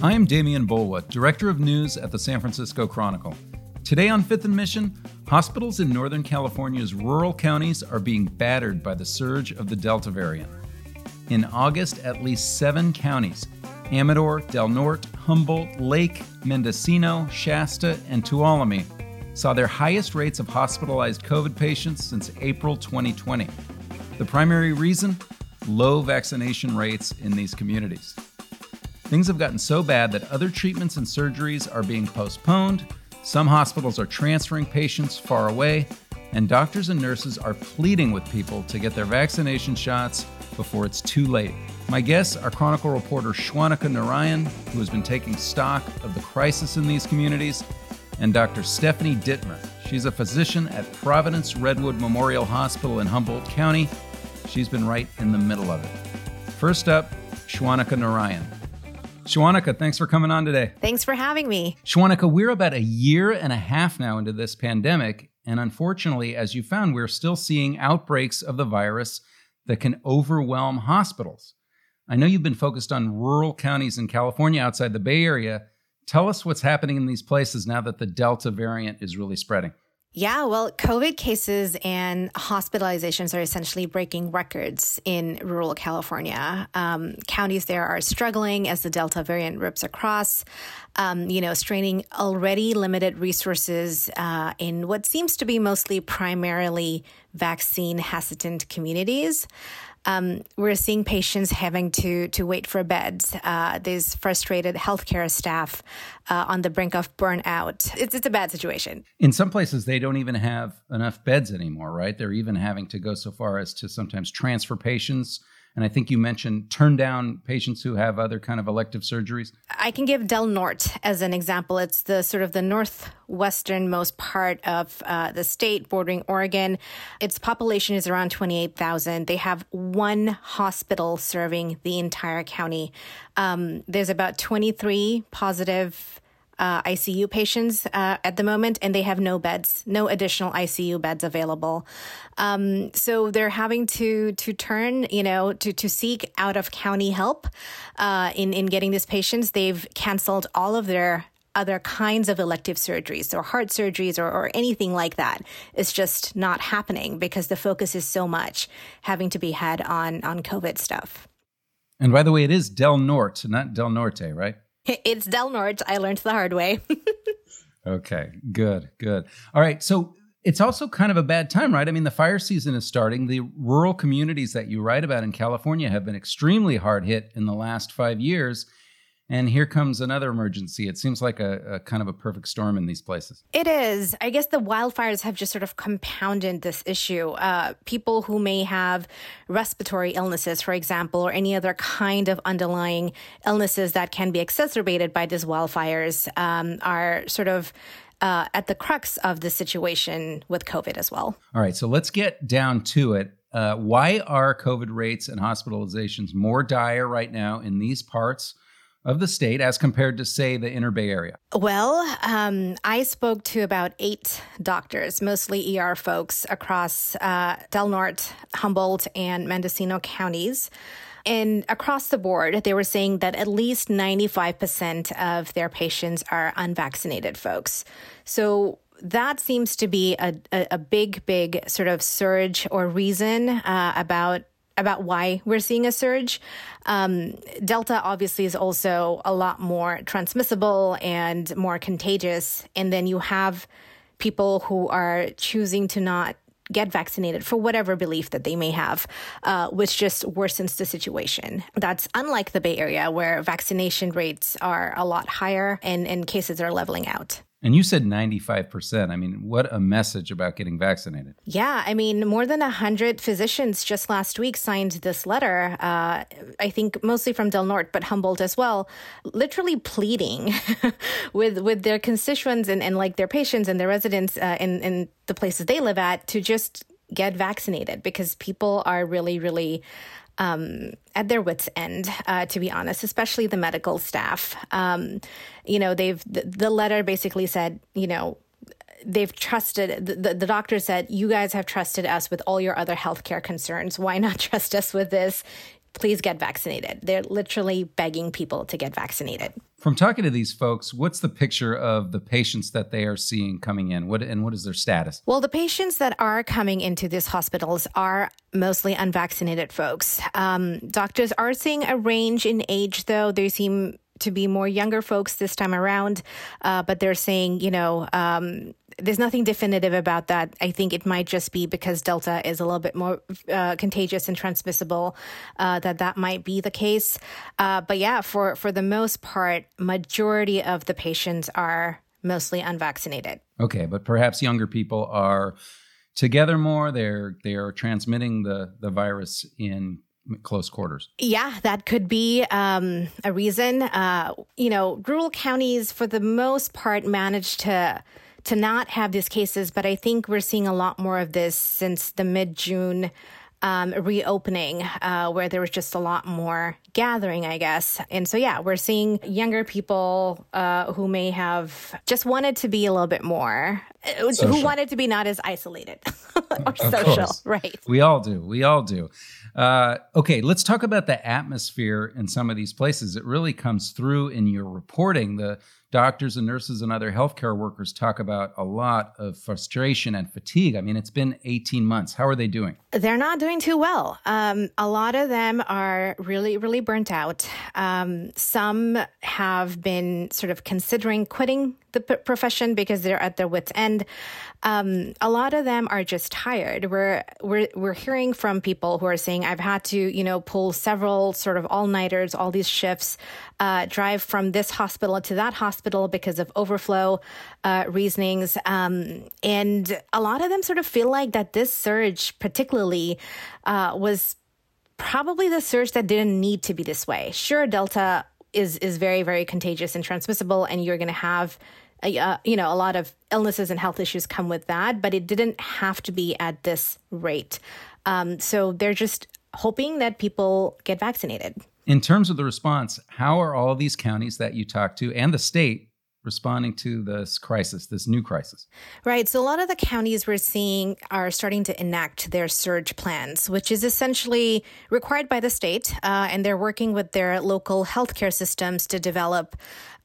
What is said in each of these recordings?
I am Demian Bulwa, Director of News at the San Francisco Chronicle. Today on Fifth and Mission, hospitals in Northern California's rural counties are being battered by the surge of the Delta variant. In August, at least seven counties Amador, Del Norte, Humboldt, Lake, Mendocino, Shasta, and Tuolumne saw their highest rates of hospitalized COVID patients since April 2020. The primary reason? Low vaccination rates in these communities. Things have gotten so bad that other treatments and surgeries are being postponed, some hospitals are transferring patients far away, and doctors and nurses are pleading with people to get their vaccination shots before it's too late. My guests are Chronicle reporter Shwanika Narayan, who has been taking stock of the crisis in these communities, and Dr. Stephanie Dittmer. She's a physician at Providence Redwood Memorial Hospital in Humboldt County. She's been right in the middle of it. First up, Shwanika Narayan. Shwanika, thanks for coming on today. Thanks for having me. Shwanika, we're about a year and a half now into this pandemic, and unfortunately, as you found, we're still seeing outbreaks of the virus that can overwhelm hospitals. I know you've been focused on rural counties in California outside the Bay Area. Tell us what's happening in these places now that the Delta variant is really spreading. Yeah, well, COVID cases and hospitalizations are essentially breaking records in rural California. Um, counties there are struggling as the Delta variant rips across, um, you know, straining already limited resources uh, in what seems to be mostly primarily vaccine hesitant communities um, we're seeing patients having to to wait for beds. Uh, there's frustrated healthcare staff uh, on the brink of burnout. It's it's a bad situation. In some places, they don't even have enough beds anymore. Right? They're even having to go so far as to sometimes transfer patients and I think you mentioned turn down patients who have other kind of elective surgeries. I can give Del Norte as an example. It's the sort of the northwesternmost part of uh, the state bordering Oregon. Its population is around 28,000. They have one hospital serving the entire county. Um, there's about 23 positive uh, ICU patients uh, at the moment, and they have no beds, no additional ICU beds available. Um, so they're having to to turn, you know, to to seek out of county help uh, in in getting these patients. They've canceled all of their other kinds of elective surgeries or heart surgeries or, or anything like that. It's just not happening because the focus is so much having to be had on on COVID stuff. And by the way, it is Del Norte, not Del Norte, right? It's Del Norte. I learned the hard way. okay, good, good. All right, so it's also kind of a bad time, right? I mean, the fire season is starting. The rural communities that you write about in California have been extremely hard hit in the last five years. And here comes another emergency. It seems like a, a, kind of a perfect storm in these places. It is. I guess the wildfires have just sort of compounded this issue. Uh, people who may have respiratory illnesses, for example, or any other kind of underlying illnesses that can be exacerbated by these wildfires um, are sort of uh, at the crux of the situation with COVID as well. All right. So let's get down to it. Uh, why are COVID rates and hospitalizations more dire right now in these parts? Of the state as compared to, say, the inner Bay Area? Well, um, I spoke to about eight doctors, mostly ER folks across uh, Del Norte, Humboldt, and Mendocino counties. And across the board, they were saying that at least 95% of their patients are unvaccinated folks. So that seems to be a, a, a big, big sort of surge or reason uh, about about why we're seeing a surge. Um, Delta obviously is also a lot more transmissible and more contagious. And then you have people who are choosing to not get vaccinated for whatever belief that they may have, uh, which just worsens the situation. That's unlike the Bay Area, where vaccination rates are a lot higher and, and cases are leveling out. And you said 95%. I mean, what a message about getting vaccinated. Yeah. I mean, more than 100 physicians just last week signed this letter, uh, I think mostly from Del Norte, but Humboldt as well, literally pleading with with their constituents and, and like their patients and their residents uh, in, in the places they live at to just get vaccinated because people are really, really um, at their wits' end, uh, to be honest, especially the medical staff. Um, you know, they've the, the, letter basically said, you know, they've trusted the, the, the doctor said, you guys have trusted us with all your other healthcare concerns. Why not trust us with this? Please get vaccinated. They're literally begging people to get vaccinated. From talking to these folks, what's the picture of the patients that they are seeing coming in? What and what is their status? Well, the patients that are coming into these hospitals are mostly unvaccinated folks. Um, doctors are seeing a range in age, though. They seem to be more younger folks this time around, uh, but they're saying, you know, um, there's nothing definitive about that. I think it might just be because Delta is a little bit more uh, contagious and transmissible uh, that that might be the case. Uh, but yeah, for for the most part, majority of the patients are mostly unvaccinated. Okay, but perhaps younger people are together more. They're they are transmitting the the virus in close quarters. Yeah, that could be um, a reason. Uh, you know, rural counties, for the most part, manage to to not have these cases, but I think we're seeing a lot more of this since the mid June um, reopening, uh, where there was just a lot more gathering, I guess. And so, yeah, we're seeing younger people uh, who may have just wanted to be a little bit more, uh, social. who wanted to be not as isolated or social, course. right? We all do. We all do. Uh, okay, let's talk about the atmosphere in some of these places. It really comes through in your reporting. The doctors and nurses and other healthcare workers talk about a lot of frustration and fatigue. I mean, it's been 18 months. How are they doing? They're not doing too well. Um, a lot of them are really, really burnt out. Um, some have been sort of considering quitting the p- profession because they're at their wits' end. Um, a lot of them are just tired. We're we're we're hearing from people who are saying, "I've had to, you know, pull several sort of all nighters, all these shifts, uh, drive from this hospital to that hospital because of overflow uh, reasonings," um, and a lot of them sort of feel like that this surge, particularly, uh, was probably the surge that didn't need to be this way. Sure, Delta is is very very contagious and transmissible, and you're going to have. Uh, you know, a lot of illnesses and health issues come with that, but it didn't have to be at this rate. Um, so they're just hoping that people get vaccinated. In terms of the response, how are all these counties that you talk to and the state responding to this crisis, this new crisis? Right. So, a lot of the counties we're seeing are starting to enact their surge plans, which is essentially required by the state. Uh, and they're working with their local healthcare systems to develop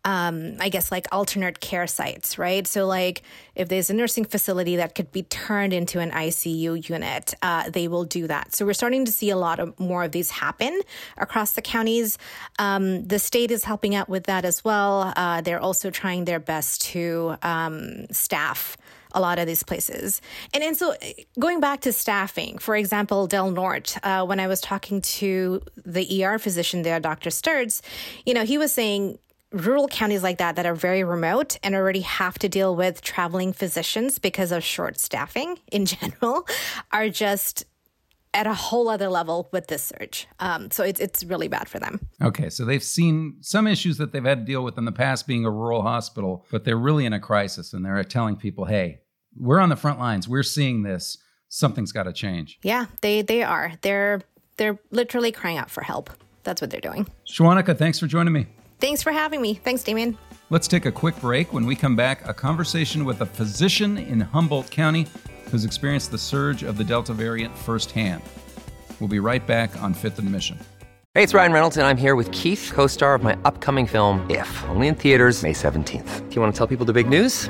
um, I guess like alternate care sites, right? So like if there's a nursing facility that could be turned into an ICU unit, uh, they will do that. So we're starting to see a lot of more of these happen across the counties. Um, the state is helping out with that as well. Uh, they're also trying their best to um, staff a lot of these places. And, and so going back to staffing, for example, Del Norte, uh, when I was talking to the ER physician there, Dr. Sturz, you know, he was saying rural counties like that that are very remote and already have to deal with traveling physicians because of short staffing in general are just at a whole other level with this surge. Um, so it's it's really bad for them. Okay, so they've seen some issues that they've had to deal with in the past being a rural hospital, but they're really in a crisis and they're telling people, "Hey, we're on the front lines. We're seeing this. Something's got to change." Yeah, they they are. They're they're literally crying out for help. That's what they're doing. Shwanika, thanks for joining me. Thanks for having me. Thanks, Demian. Let's take a quick break. When we come back, a conversation with a physician in Humboldt County who's experienced the surge of the Delta variant firsthand. We'll be right back on Fifth and Mission. Hey, it's Ryan Reynolds, and I'm here with Keith, co star of my upcoming film, If, only in theaters, May 17th. Do you want to tell people the big news?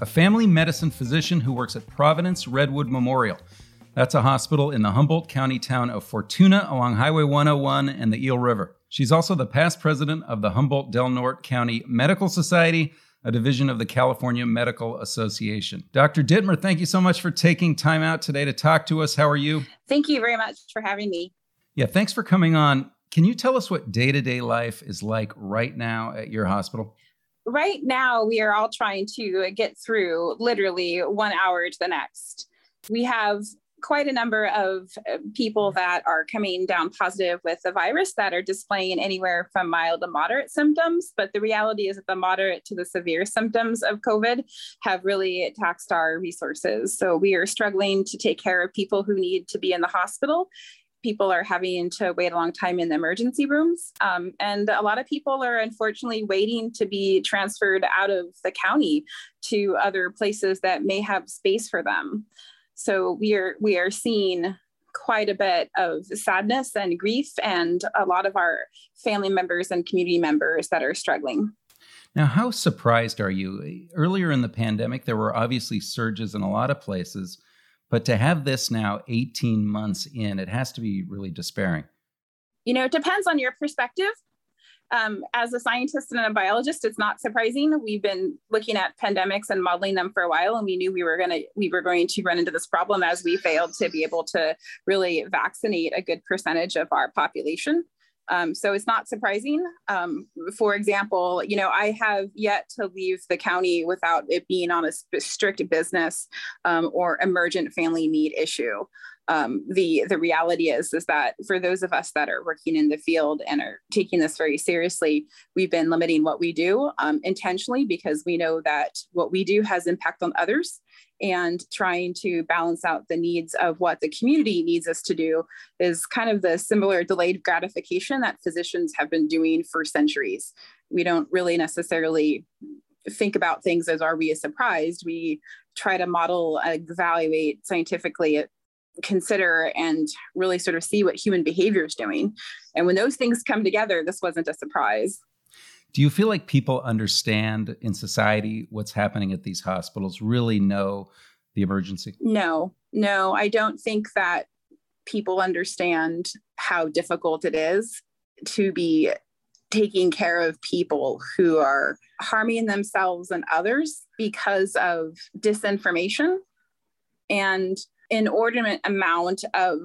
A family medicine physician who works at Providence Redwood Memorial. That's a hospital in the Humboldt County town of Fortuna along Highway 101 and the Eel River. She's also the past president of the Humboldt Del Norte County Medical Society, a division of the California Medical Association. Dr. Dittmer, thank you so much for taking time out today to talk to us. How are you? Thank you very much for having me. Yeah, thanks for coming on. Can you tell us what day to day life is like right now at your hospital? Right now, we are all trying to get through literally one hour to the next. We have quite a number of people that are coming down positive with the virus that are displaying anywhere from mild to moderate symptoms. But the reality is that the moderate to the severe symptoms of COVID have really taxed our resources. So we are struggling to take care of people who need to be in the hospital people are having to wait a long time in the emergency rooms. Um, and a lot of people are unfortunately waiting to be transferred out of the county to other places that may have space for them. So we are we are seeing quite a bit of sadness and grief and a lot of our family members and community members that are struggling. Now, how surprised are you? Earlier in the pandemic, there were obviously surges in a lot of places. But to have this now 18 months in, it has to be really despairing. You know, it depends on your perspective. Um, as a scientist and a biologist, it's not surprising. We've been looking at pandemics and modeling them for a while, and we knew we were going to we were going to run into this problem as we failed to be able to really vaccinate a good percentage of our population. Um, so it's not surprising. Um, for example, you know, I have yet to leave the county without it being on a strict business um, or emergent family need issue. Um, the the reality is is that for those of us that are working in the field and are taking this very seriously, we've been limiting what we do um, intentionally because we know that what we do has impact on others and trying to balance out the needs of what the community needs us to do is kind of the similar delayed gratification that physicians have been doing for centuries. We don't really necessarily think about things as are we a surprised. We try to model, evaluate scientifically, consider, and really sort of see what human behavior is doing. And when those things come together, this wasn't a surprise. Do you feel like people understand in society what's happening at these hospitals, really know the emergency? No, no, I don't think that people understand how difficult it is to be taking care of people who are harming themselves and others because of disinformation and inordinate amount of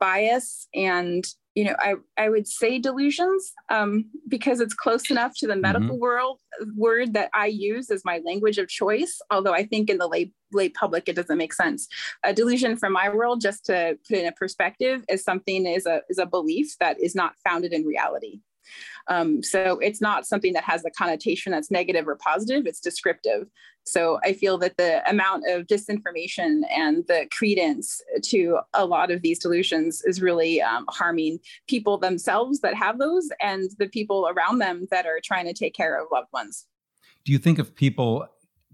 bias and you know, I, I would say delusions um, because it's close enough to the mm-hmm. medical mm-hmm. world word that I use as my language of choice. Although I think in the lay, lay public, it doesn't make sense. A delusion from my world, just to put in a perspective, is something is a, is a belief that is not founded in reality. Um, so it's not something that has a connotation that's negative or positive, it's descriptive. So I feel that the amount of disinformation and the credence to a lot of these delusions is really um, harming people themselves that have those and the people around them that are trying to take care of loved ones. Do you think if people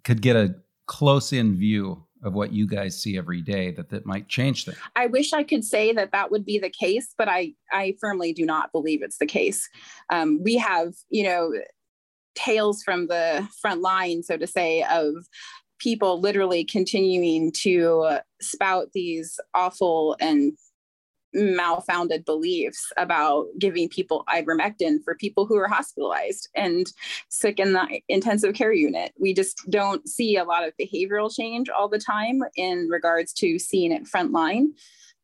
could get a close in view of what you guys see every day that that might change things i wish i could say that that would be the case but i i firmly do not believe it's the case. Um, we have you know tales from the front line so to say of people literally continuing to spout these awful and malfounded beliefs about giving people ivermectin for people who are hospitalized and sick in the intensive care unit. We just don't see a lot of behavioral change all the time in regards to seeing it frontline.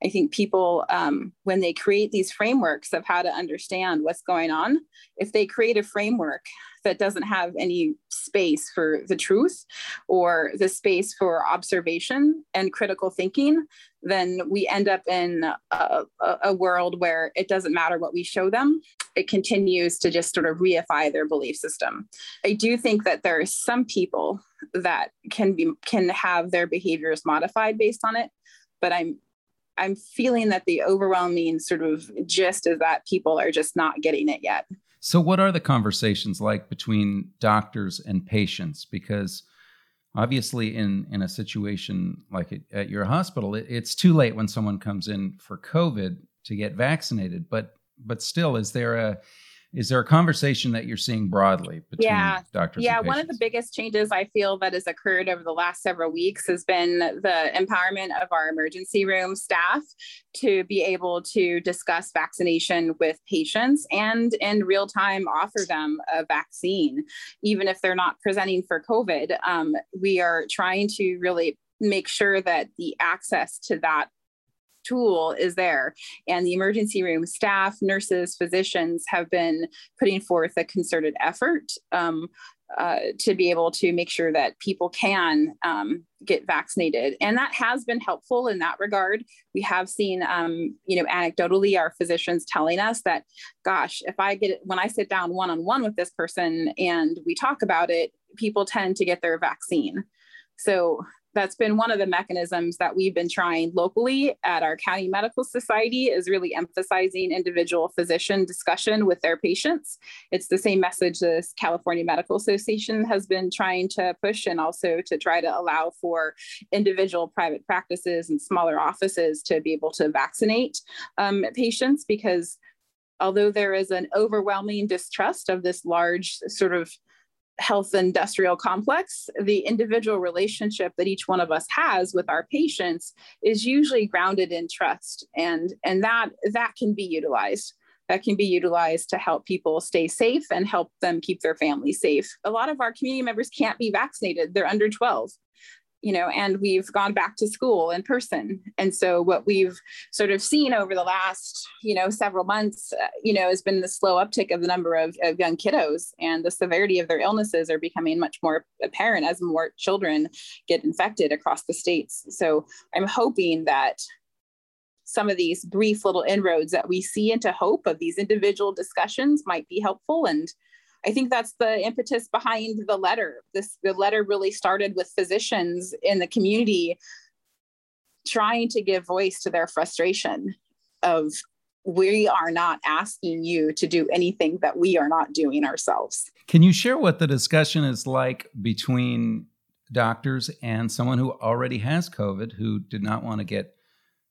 I think people, um, when they create these frameworks of how to understand what's going on, if they create a framework that doesn't have any space for the truth or the space for observation and critical thinking, then we end up in a, a, world where it doesn't matter what we show them. It continues to just sort of reify their belief system. I do think that there are some people that can be can have their behaviors modified based on it, but I'm I'm feeling that the overwhelming sort of gist is that people are just not getting it yet. So, what are the conversations like between doctors and patients? Because obviously, in in a situation like at your hospital, it, it's too late when someone comes in for COVID to get vaccinated. But but still, is there a Is there a conversation that you're seeing broadly between yeah. doctors? Yeah, one of the biggest changes I feel that has occurred over the last several weeks has been the empowerment of our emergency room staff to be able to discuss vaccination with patients and in real time offer them a vaccine, even if they're not presenting for COVID. Um, we are trying to really make sure that the access to that tool is there. And the emergency room staff, nurses, physicians have been putting forth a concerted effort um, uh, to be able to make sure that people can um, get vaccinated. And that has been helpful in that regard. We have seen, um, you know, anecdotally, our physicians telling us that, gosh, if I get when I sit down one on one with this person and we talk about it, people tend to get their vaccine. So that's been one of the mechanisms that we've been trying locally at our county medical society is really emphasizing individual physician discussion with their patients. It's the same message the california medical association has been trying to push and also to try to allow for individual private practices and smaller offices to be able to vaccinate um, patients because although there is an overwhelming distrust of this large sort of health industrial complex, the individual relationship that each one of us has with our patients is usually grounded in trust. And, and that, that can be utilized. That can be utilized to help people stay safe and help them keep their families safe. A lot of our community members can't be vaccinated, they're under 12 you know, and we've gone back to school in person. And so what we've sort of seen over the last, you know, several months, uh, you know, has been the slow uptick of the number of, of young kiddos and the severity of their illnesses are becoming much more apparent as more children get infected across the states. So I'm hoping that some of these brief little inroads that we see into hope of these individual discussions might be helpful and I think that's the impetus behind the letter. This the letter really started with physicians in the community trying to give voice to their frustration of we are not asking you to do anything that we are not doing ourselves. Can you share what the discussion is like between doctors and someone who already has COVID who did not want to get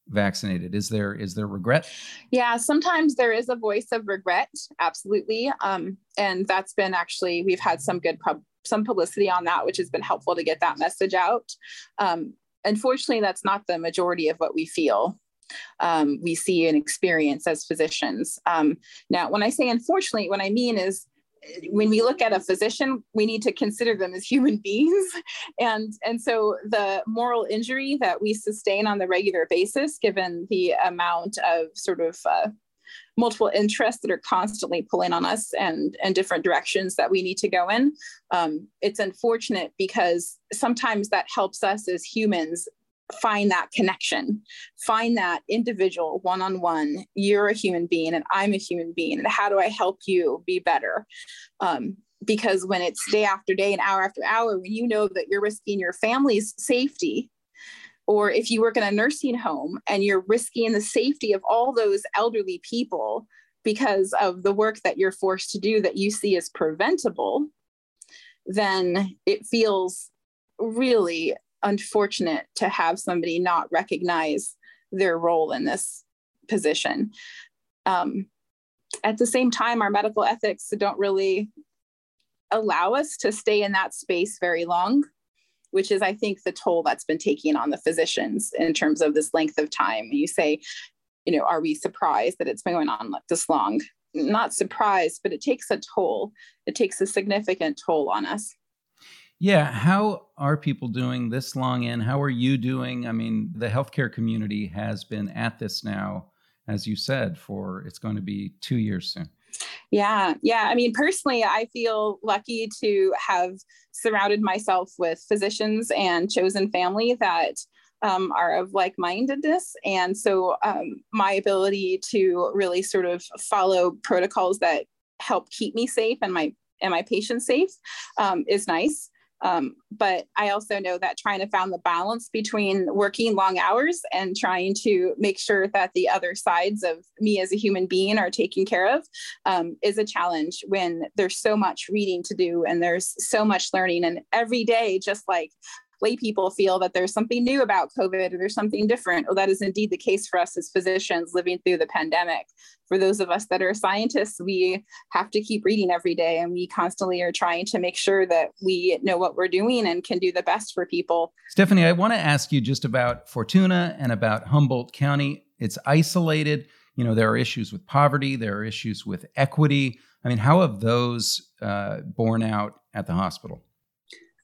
vaccinated? Is there is there regret? Yeah sometimes there is a voice of regret absolutely um, and that's been actually we've had some good pub, some publicity on that which has been helpful to get that message out. Um, unfortunately that's not the majority of what we feel um, we see and experience as physicians. Um, now when i say unfortunately what i mean is when we look at a physician, we need to consider them as human beings. And, and so the moral injury that we sustain on the regular basis, given the amount of sort of uh, multiple interests that are constantly pulling on us and, and different directions that we need to go in, um, it's unfortunate because sometimes that helps us as humans find that connection, find that individual one on one. You're a human being and I'm a human being. And how do I help you be better? Um, because when it's day after day and hour after hour, when you know that you're risking your family's safety, or if you work in a nursing home and you're risking the safety of all those elderly people because of the work that you're forced to do that you see as preventable, then it feels really unfortunate to have somebody not recognize their role in this position. Um, at the same time, our medical ethics don't really allow us to stay in that space very long, which is, I think, the toll that's been taken on the physicians in terms of this length of time. You say, you know, are we surprised that it's been going on this long? Not surprised, but it takes a toll. It takes a significant toll on us. Yeah. How are people doing this long in? How are you doing? I mean, the healthcare community has been at this now, as you said, for it's going to be two years soon. Yeah. Yeah. I mean, personally, I feel lucky to have surrounded myself with physicians and chosen family that um, are of like mindedness. And so um, my ability to really sort of follow protocols that help keep me safe and my and my patients safe um, is nice. Um, but I also know that trying to find the balance between working long hours and trying to make sure that the other sides of me as a human being are taken care of um, is a challenge when there's so much reading to do and there's so much learning. And every day, just like lay people feel that there's something new about COVID or there's something different. Well, that is indeed the case for us as physicians living through the pandemic. For those of us that are scientists, we have to keep reading every day and we constantly are trying to make sure that we know what we're doing and can do the best for people. Stephanie, I want to ask you just about Fortuna and about Humboldt County. It's isolated. You know, there are issues with poverty, there are issues with equity. I mean, how have those uh, borne out at the hospital?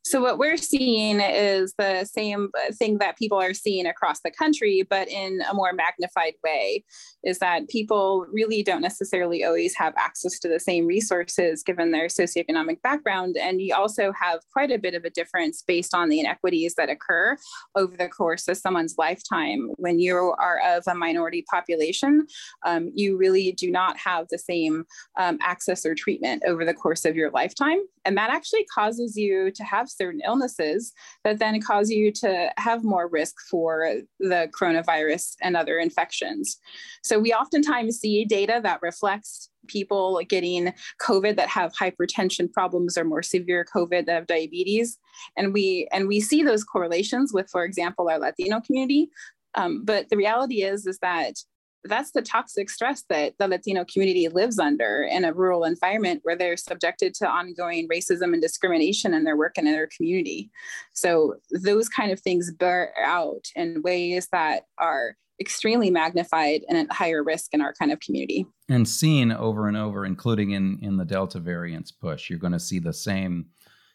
So what we're seeing is the same thing that people are seeing across the country, but in a more magnified way, is that people really don't necessarily always have access to the same resources given their socioeconomic background. And you also have quite a bit of a difference based on the inequities that occur over the course of someone's lifetime. When you are of a minority population, um, you really do not have the same um, access or treatment over the course of your lifetime. And that actually causes you to have certain illnesses that then cause you to have more risk for the coronavirus and other infections. So we oftentimes see data that reflects people getting COVID that have hypertension problems or more severe COVID that have diabetes. And we and we see those correlations with, for example, our Latino community. Um, but the reality is, is that that's the toxic stress that the Latino community lives under in a rural environment where they're subjected to ongoing racism and discrimination in their work and in their community. So those kind of things bear out in ways that are extremely magnified and at higher risk in our kind of community. And seen over and over, including in in the Delta variants push, you're going to see the same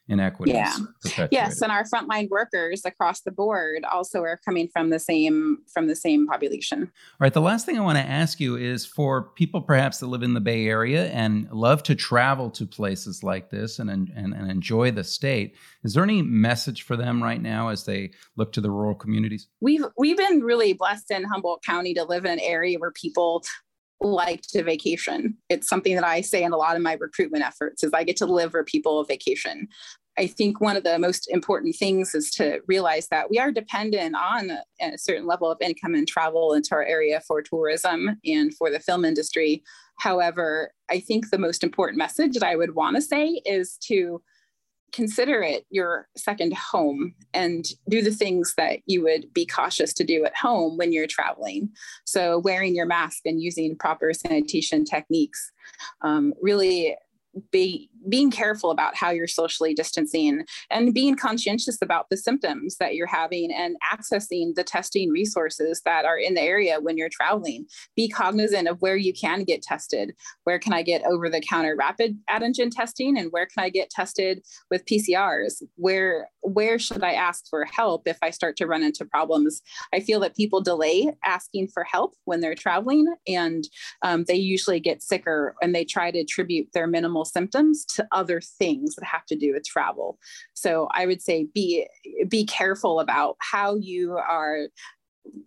inequities. Yeah. Yes, and our frontline workers across the board also are coming from the same from the same population. All right. The last thing I want to ask you is for people perhaps that live in the Bay Area and love to travel to places like this and and, and enjoy the state. Is there any message for them right now as they look to the rural communities? We've we've been really blessed in Humboldt County to live in an area where people like to vacation. It's something that I say in a lot of my recruitment efforts is I get to live where people vacation. I think one of the most important things is to realize that we are dependent on a certain level of income and travel into our area for tourism and for the film industry. However, I think the most important message that I would want to say is to consider it your second home and do the things that you would be cautious to do at home when you're traveling. So, wearing your mask and using proper sanitation techniques, um, really be being careful about how you're socially distancing and being conscientious about the symptoms that you're having and accessing the testing resources that are in the area when you're traveling. Be cognizant of where you can get tested. Where can i get over the counter rapid antigen testing and where can i get tested with pcrs where where should i ask for help if i start to run into problems? I feel that people delay asking for help when they're traveling and um, they usually get sicker and they try to attribute their minimal symptoms to other things that have to do with travel. So I would say be be careful about how you are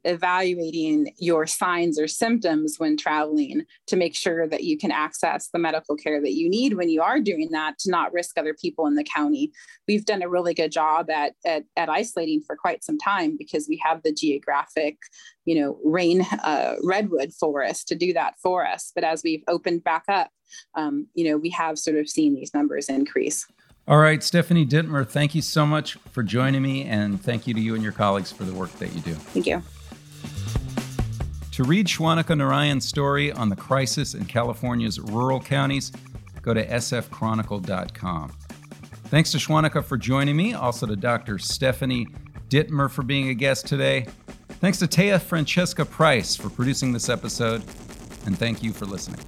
evaluating your signs or symptoms when traveling to make sure that you can access the medical care that you need when you are doing that to not risk other people in the county. We've done a really good job at, at, at isolating for quite some time because we have the geographic, you know, rain uh, redwood forest to do that for us. But as we've opened back up, um, you know, we have sort of seen these numbers increase. All right, Stephanie Dittmer, thank you so much for joining me, and thank you to you and your colleagues for the work that you do. Thank you. To read Shwanika Narayan's story on the crisis in California's rural counties, go to sfchronicle.com. Thanks to Shwanika for joining me, also to Dr. Stephanie Dittmer for being a guest today. Thanks to Taya Francesca Price for producing this episode, and thank you for listening.